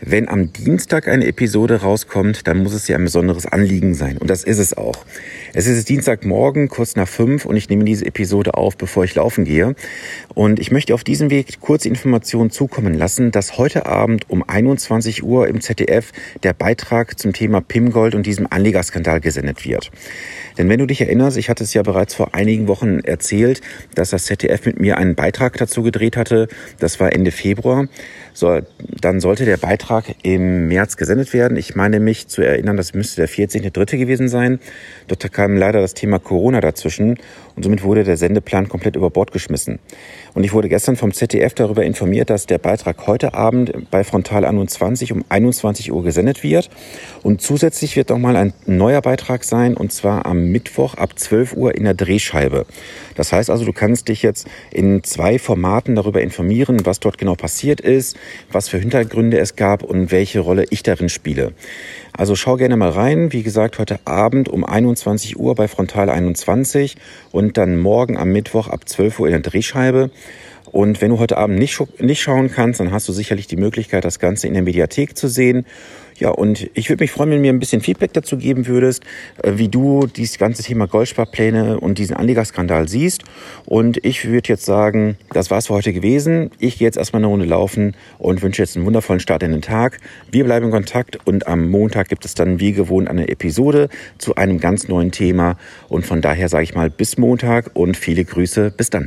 Wenn am Dienstag eine Episode rauskommt, dann muss es ja ein besonderes Anliegen sein. Und das ist es auch. Es ist Dienstagmorgen, kurz nach fünf, und ich nehme diese Episode auf, bevor ich laufen gehe. Und ich möchte auf diesem Weg kurze Informationen zukommen lassen, dass heute Abend um 21 Uhr im ZDF der Beitrag zum Thema Pimgold und diesem Anlegerskandal gesendet wird. Denn wenn du dich erinnerst, ich hatte es ja bereits vor einigen Wochen erzählt, dass das ZDF mit mir einen Beitrag dazu gedreht hatte. Das war Ende Februar. So, dann sollte der Beitrag im März gesendet werden. Ich meine mich zu erinnern, das müsste der 14.3. gewesen sein. Dort kam leider das Thema Corona dazwischen und somit wurde der Sendeplan komplett über Bord geschmissen. Und ich wurde gestern vom ZDF darüber informiert, dass der Beitrag heute Abend bei Frontal 21 um 21 Uhr gesendet wird. Und zusätzlich wird nochmal ein neuer Beitrag sein, und zwar am Mittwoch ab 12 Uhr in der Drehscheibe. Das heißt also, du kannst dich jetzt in zwei Formaten darüber informieren, was dort genau passiert ist, was für Hintergründe es gab und welche Rolle ich darin spiele. Also schau gerne mal rein. Wie gesagt, heute Abend um 21 Uhr bei Frontal 21 und dann morgen am Mittwoch ab 12 Uhr in der Drehscheibe. Und wenn du heute Abend nicht, nicht schauen kannst, dann hast du sicherlich die Möglichkeit, das Ganze in der Mediathek zu sehen. Ja, und ich würde mich freuen, wenn du mir ein bisschen Feedback dazu geben würdest, äh, wie du dieses ganze Thema Goldsparpläne und diesen Anlegerskandal siehst. Und ich würde jetzt sagen, das war's für heute gewesen. Ich gehe jetzt erstmal eine Runde laufen und wünsche jetzt einen wundervollen Start in den Tag. Wir bleiben in Kontakt und am Montag gibt es dann wie gewohnt eine Episode zu einem ganz neuen Thema. Und von daher sage ich mal bis Montag und viele Grüße. Bis dann.